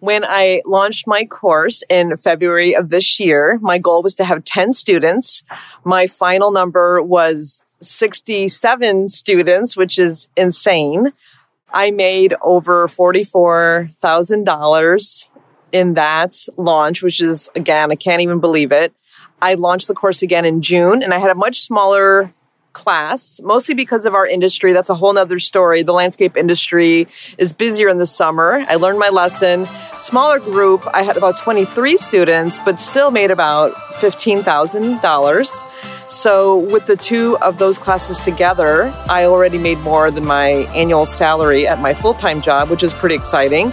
When I launched my course in February of this year, my goal was to have 10 students. My final number was 67 students, which is insane. I made over $44,000 in that launch, which is again, I can't even believe it. I launched the course again in June and I had a much smaller class, mostly because of our industry. That's a whole nother story. The landscape industry is busier in the summer. I learned my lesson. Smaller group, I had about 23 students, but still made about $15,000. So with the two of those classes together, I already made more than my annual salary at my full-time job, which is pretty exciting.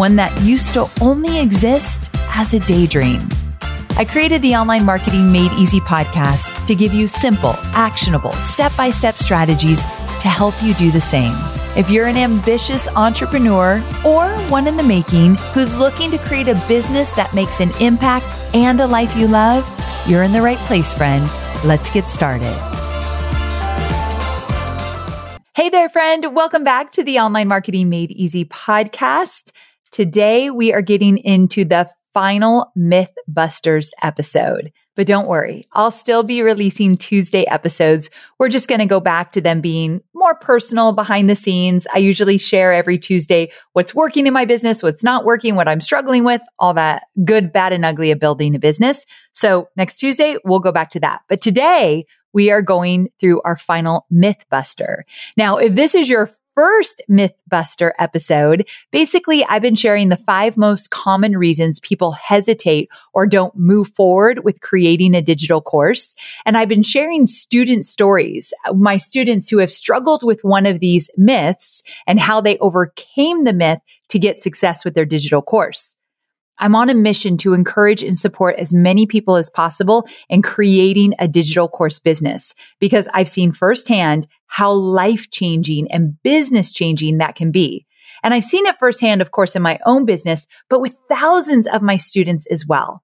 One that used to only exist as a daydream. I created the Online Marketing Made Easy podcast to give you simple, actionable, step by step strategies to help you do the same. If you're an ambitious entrepreneur or one in the making who's looking to create a business that makes an impact and a life you love, you're in the right place, friend. Let's get started. Hey there, friend. Welcome back to the Online Marketing Made Easy podcast. Today we are getting into the final Mythbusters episode. But don't worry, I'll still be releasing Tuesday episodes. We're just going to go back to them being more personal behind the scenes. I usually share every Tuesday what's working in my business, what's not working, what I'm struggling with, all that good, bad, and ugly of building a business. So next Tuesday, we'll go back to that. But today, we are going through our final Mythbuster. Now, if this is your first Mythbuster episode, basically I've been sharing the five most common reasons people hesitate or don't move forward with creating a digital course. And I've been sharing student stories, uh, my students who have struggled with one of these myths and how they overcame the myth to get success with their digital course. I'm on a mission to encourage and support as many people as possible in creating a digital course business because I've seen firsthand how life changing and business changing that can be. And I've seen it firsthand, of course, in my own business, but with thousands of my students as well.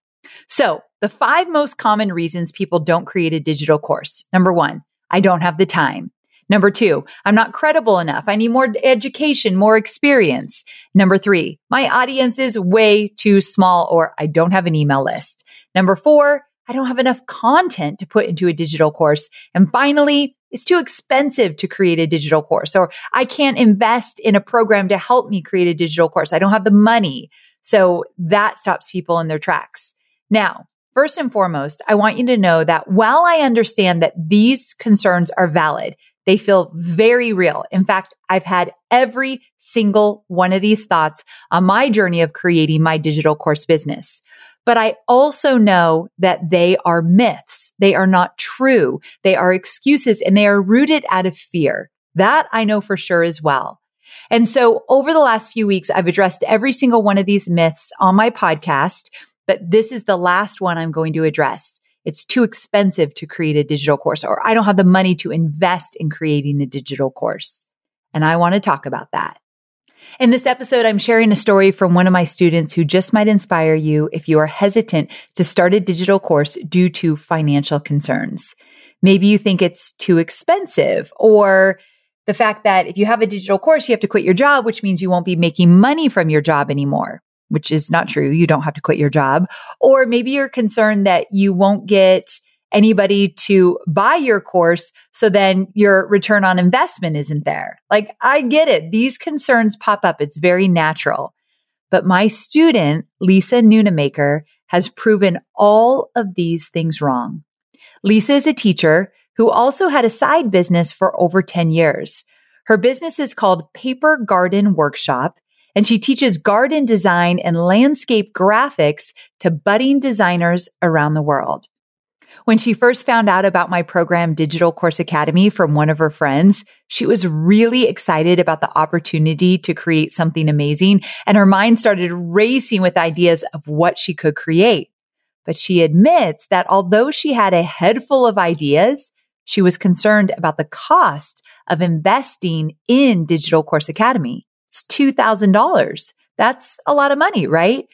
So the five most common reasons people don't create a digital course. Number one, I don't have the time. Number two, I'm not credible enough. I need more education, more experience. Number three, my audience is way too small or I don't have an email list. Number four, I don't have enough content to put into a digital course. And finally, it's too expensive to create a digital course or I can't invest in a program to help me create a digital course. I don't have the money. So that stops people in their tracks. Now, First and foremost, I want you to know that while I understand that these concerns are valid, they feel very real. In fact, I've had every single one of these thoughts on my journey of creating my digital course business. But I also know that they are myths. They are not true. They are excuses and they are rooted out of fear. That I know for sure as well. And so over the last few weeks, I've addressed every single one of these myths on my podcast, but this is the last one I'm going to address it's too expensive to create a digital course or I don't have the money to invest in creating a digital course. And I want to talk about that. In this episode, I'm sharing a story from one of my students who just might inspire you if you are hesitant to start a digital course due to financial concerns. Maybe you think it's too expensive or the fact that if you have a digital course, you have to quit your job, which means you won't be making money from your job anymore which is not true. You don't have to quit your job. Or maybe you're concerned that you won't get anybody to buy your course. So then your return on investment isn't there. Like I get it. These concerns pop up. It's very natural. But my student, Lisa Nunamaker, has proven all of these things wrong. Lisa is a teacher who also had a side business for over 10 years. Her business is called Paper Garden Workshop and she teaches garden design and landscape graphics to budding designers around the world. When she first found out about my program, Digital Course Academy, from one of her friends, she was really excited about the opportunity to create something amazing. And her mind started racing with ideas of what she could create. But she admits that although she had a head full of ideas, she was concerned about the cost of investing in Digital Course Academy. It's $2,000. That's a lot of money, right?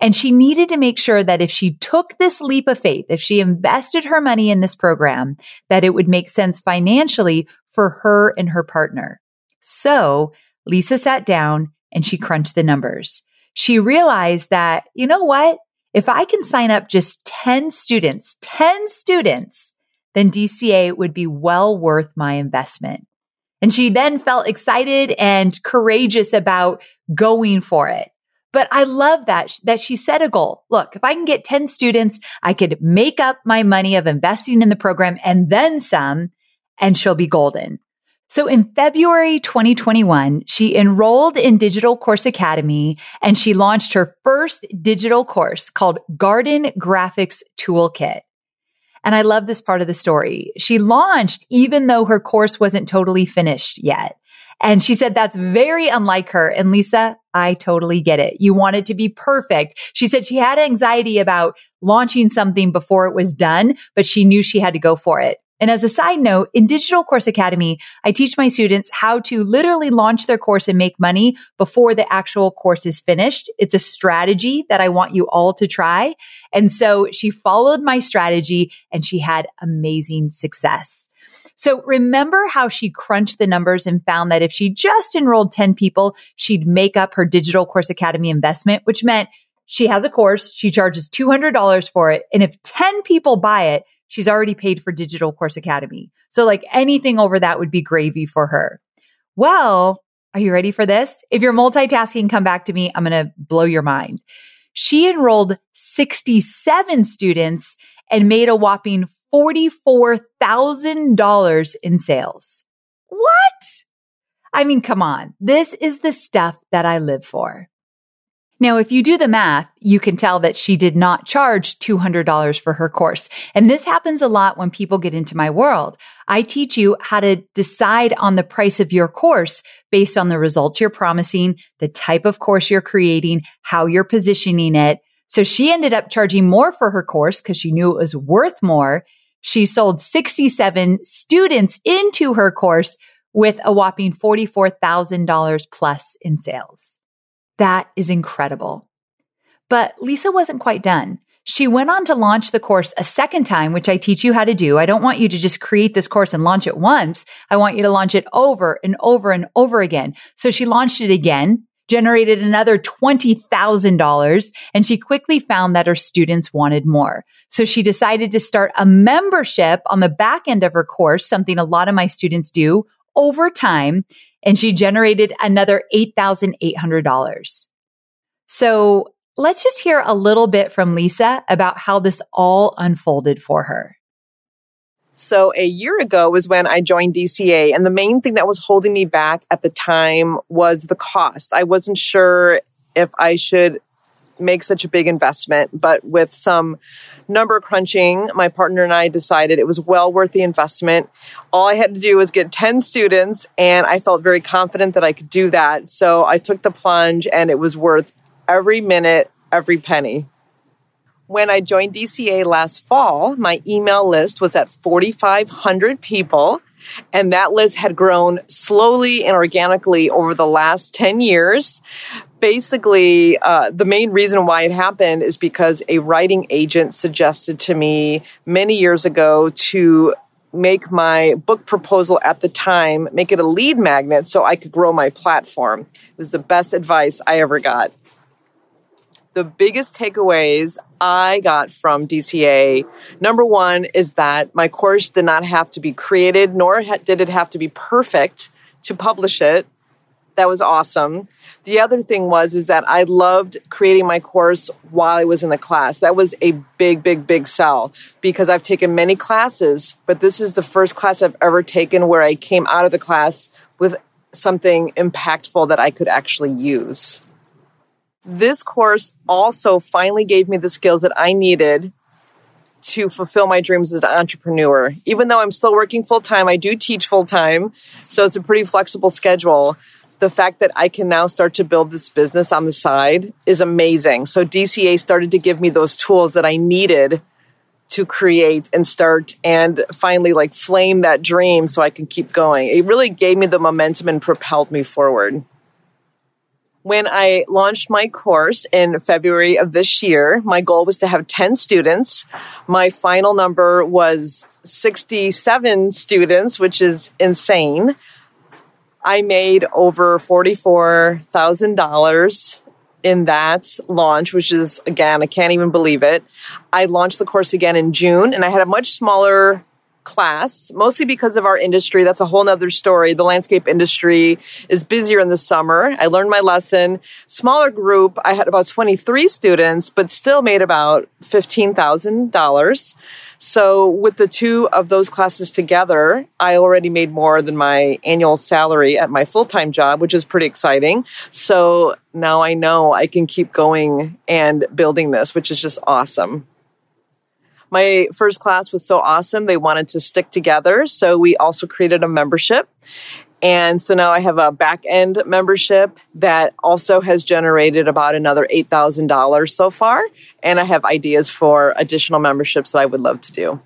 And she needed to make sure that if she took this leap of faith, if she invested her money in this program, that it would make sense financially for her and her partner. So Lisa sat down and she crunched the numbers. She realized that, you know what? If I can sign up just 10 students, 10 students, then DCA would be well worth my investment. And she then felt excited and courageous about going for it. But I love that, that she set a goal. Look, if I can get 10 students, I could make up my money of investing in the program and then some, and she'll be golden. So in February 2021, she enrolled in Digital Course Academy and she launched her first digital course called Garden Graphics Toolkit. And I love this part of the story. She launched even though her course wasn't totally finished yet. And she said that's very unlike her. And Lisa, I totally get it. You want it to be perfect. She said she had anxiety about launching something before it was done, but she knew she had to go for it. And as a side note, in Digital Course Academy, I teach my students how to literally launch their course and make money before the actual course is finished. It's a strategy that I want you all to try. And so she followed my strategy and she had amazing success. So remember how she crunched the numbers and found that if she just enrolled 10 people, she'd make up her Digital Course Academy investment, which meant she has a course, she charges $200 for it. And if 10 people buy it, she's already paid for Digital Course Academy. So like anything over that would be gravy for her. Well, are you ready for this? If you're multitasking, come back to me. I'm going to blow your mind. She enrolled 67 students and made a whopping $44,000 in sales. What? I mean, come on. This is the stuff that I live for. Now, if you do the math, you can tell that she did not charge $200 for her course. And this happens a lot when people get into my world. I teach you how to decide on the price of your course based on the results you're promising, the type of course you're creating, how you're positioning it. So she ended up charging more for her course because she knew it was worth more. She sold 67 students into her course with a whopping $44,000 plus in sales. That is incredible. But Lisa wasn't quite done. She went on to launch the course a second time, which I teach you how to do. I don't want you to just create this course and launch it once. I want you to launch it over and over and over again. So she launched it again, generated another $20,000, and she quickly found that her students wanted more. So she decided to start a membership on the back end of her course, something a lot of my students do over time and she generated another $8,800. So let's just hear a little bit from Lisa about how this all unfolded for her. So a year ago was when I joined DCA and the main thing that was holding me back at the time was the cost. I wasn't sure if I should make such a big investment, but with some number crunching, my partner and I decided it was well worth the investment. All I had to do was get 10 students, and I felt very confident that I could do that. So I took the plunge, and it was worth every minute, every penny. When I joined DCA last fall, my email list was at 4,500 people. And that list had grown slowly and organically over the last 10 years basically, uh, the main reason why it happened is because a writing agent suggested to me many years ago to make my book proposal at the time, make it a lead magnet so I could grow my platform. It was the best advice I ever got. The biggest takeaways I got from DCA number one is that my course did not have to be created, nor did it have to be perfect to publish it. That was awesome. The other thing was is that I loved creating my course while I was in the class. That was a big, big, big sell because I've taken many classes, but this is the first class I've ever taken where I came out of the class with something impactful that I could actually use. This course also finally gave me the skills that I needed to fulfill my dreams as an entrepreneur. Even though I'm still working full time, I do teach full time. So it's a pretty flexible schedule. The fact that I can now start to build this business on the side is amazing. So DCA started to give me those tools that I needed to create and start and finally like flame that dream so I can keep going. It really gave me the momentum and propelled me forward when I launched my course in February of this year, my goal was to have 10 students. My final number was 67 students, which is insane. I made over $44,000 in that launch, which is again, I can't even believe it. I launched the course again in June and I had a much smaller class, mostly because of our industry. That's a whole nother story. The landscape industry is busier in the summer. I learned my lesson. Smaller group. I had about 23 students, but still made about $15,000. So with the two of those classes together, I already made more than my annual salary at my full-time job, which is pretty exciting. So now I know I can keep going and building this, which is just awesome my first class was so awesome. They wanted to stick together. So we also created a membership. And so now I have a back end membership that also has generated about another $8,000 so far. And I have ideas for additional memberships that I would love to do.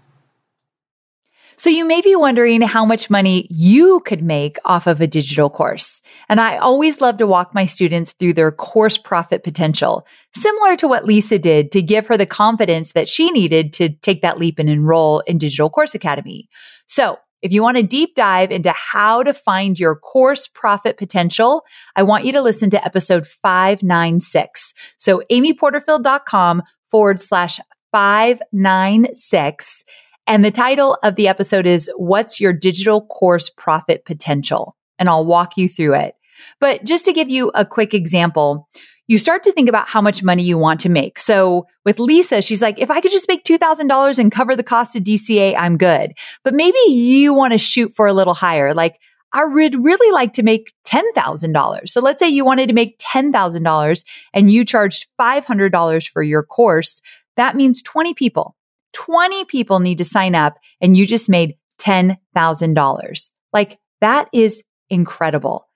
So you may be wondering how much money you could make off of a digital course. And I always love to walk my students through their course profit potential, similar to what Lisa did to give her the confidence that she needed to take that leap and enroll in Digital Course Academy. So if you want to deep dive into how to find your course profit potential, I want you to listen to episode 596. So amyporterfield.com forward slash 596 and the title of the episode is What's Your Digital Course Profit Potential? And I'll walk you through it. But just to give you a quick example, you start to think about how much money you want to make. So with Lisa, she's like, if I could just make $2,000 and cover the cost of DCA, I'm good. But maybe you want to shoot for a little higher. Like, I would really like to make $10,000. So let's say you wanted to make $10,000 and you charged $500 for your course. That means 20 people 20 people need to sign up and you just made $10,000. Like that is incredible.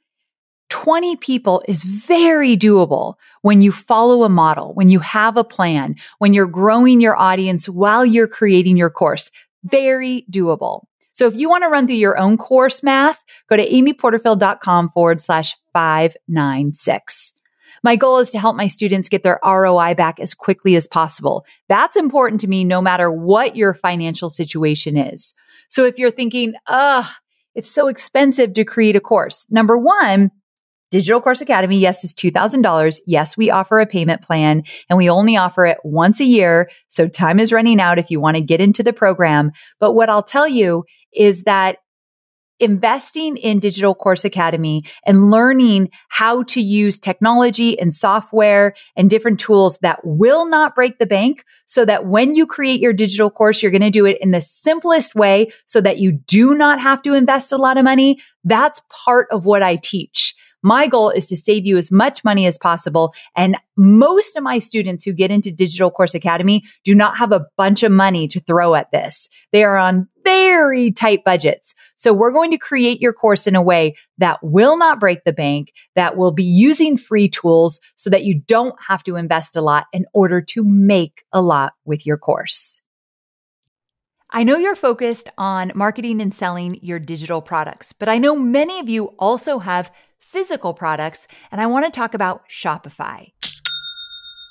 20 people is very doable when you follow a model, when you have a plan, when you're growing your audience while you're creating your course. Very doable. So if you want to run through your own course math, go to amyporterfield.com forward slash 596. My goal is to help my students get their ROI back as quickly as possible. That's important to me no matter what your financial situation is. So if you're thinking, ugh, it's so expensive to create a course. Number one, Digital Course Academy, yes, is $2,000. Yes, we offer a payment plan and we only offer it once a year. So time is running out if you want to get into the program. But what I'll tell you is that investing in Digital Course Academy and learning how to use technology and software and different tools that will not break the bank so that when you create your digital course, you're going to do it in the simplest way so that you do not have to invest a lot of money. That's part of what I teach. My goal is to save you as much money as possible. And most of my students who get into Digital Course Academy do not have a bunch of money to throw at this. They are on very tight budgets. So we're going to create your course in a way that will not break the bank, that will be using free tools so that you don't have to invest a lot in order to make a lot with your course. I know you're focused on marketing and selling your digital products, but I know many of you also have physical products, and I want to talk about Shopify.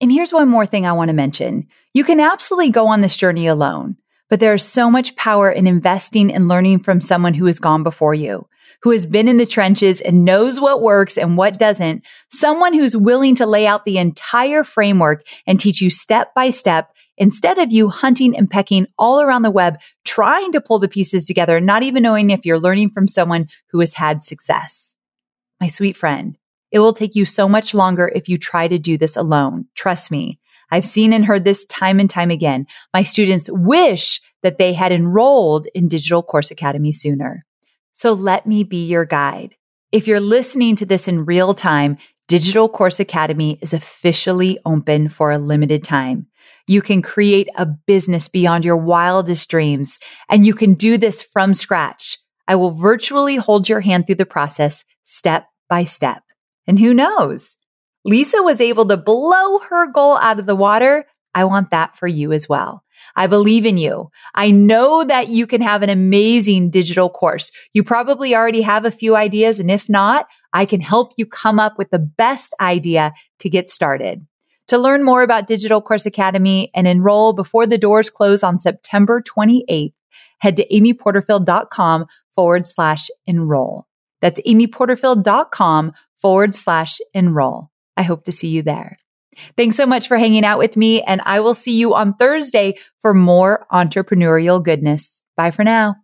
And here's one more thing I want to mention. You can absolutely go on this journey alone, but there is so much power in investing and learning from someone who has gone before you who has been in the trenches and knows what works and what doesn't, someone who's willing to lay out the entire framework and teach you step by step instead of you hunting and pecking all around the web, trying to pull the pieces together, not even knowing if you're learning from someone who has had success. My sweet friend, it will take you so much longer if you try to do this alone. Trust me. I've seen and heard this time and time again. My students wish that they had enrolled in Digital Course Academy sooner. So let me be your guide. If you're listening to this in real time, Digital Course Academy is officially open for a limited time. You can create a business beyond your wildest dreams, and you can do this from scratch. I will virtually hold your hand through the process step by step. And who knows? Lisa was able to blow her goal out of the water. I want that for you as well. I believe in you. I know that you can have an amazing digital course. You probably already have a few ideas. And if not, I can help you come up with the best idea to get started. To learn more about Digital Course Academy and enroll before the doors close on September 28th, head to amyporterfield.com forward slash enroll. That's amyporterfield.com forward slash enroll. I hope to see you there. Thanks so much for hanging out with me, and I will see you on Thursday for more entrepreneurial goodness. Bye for now.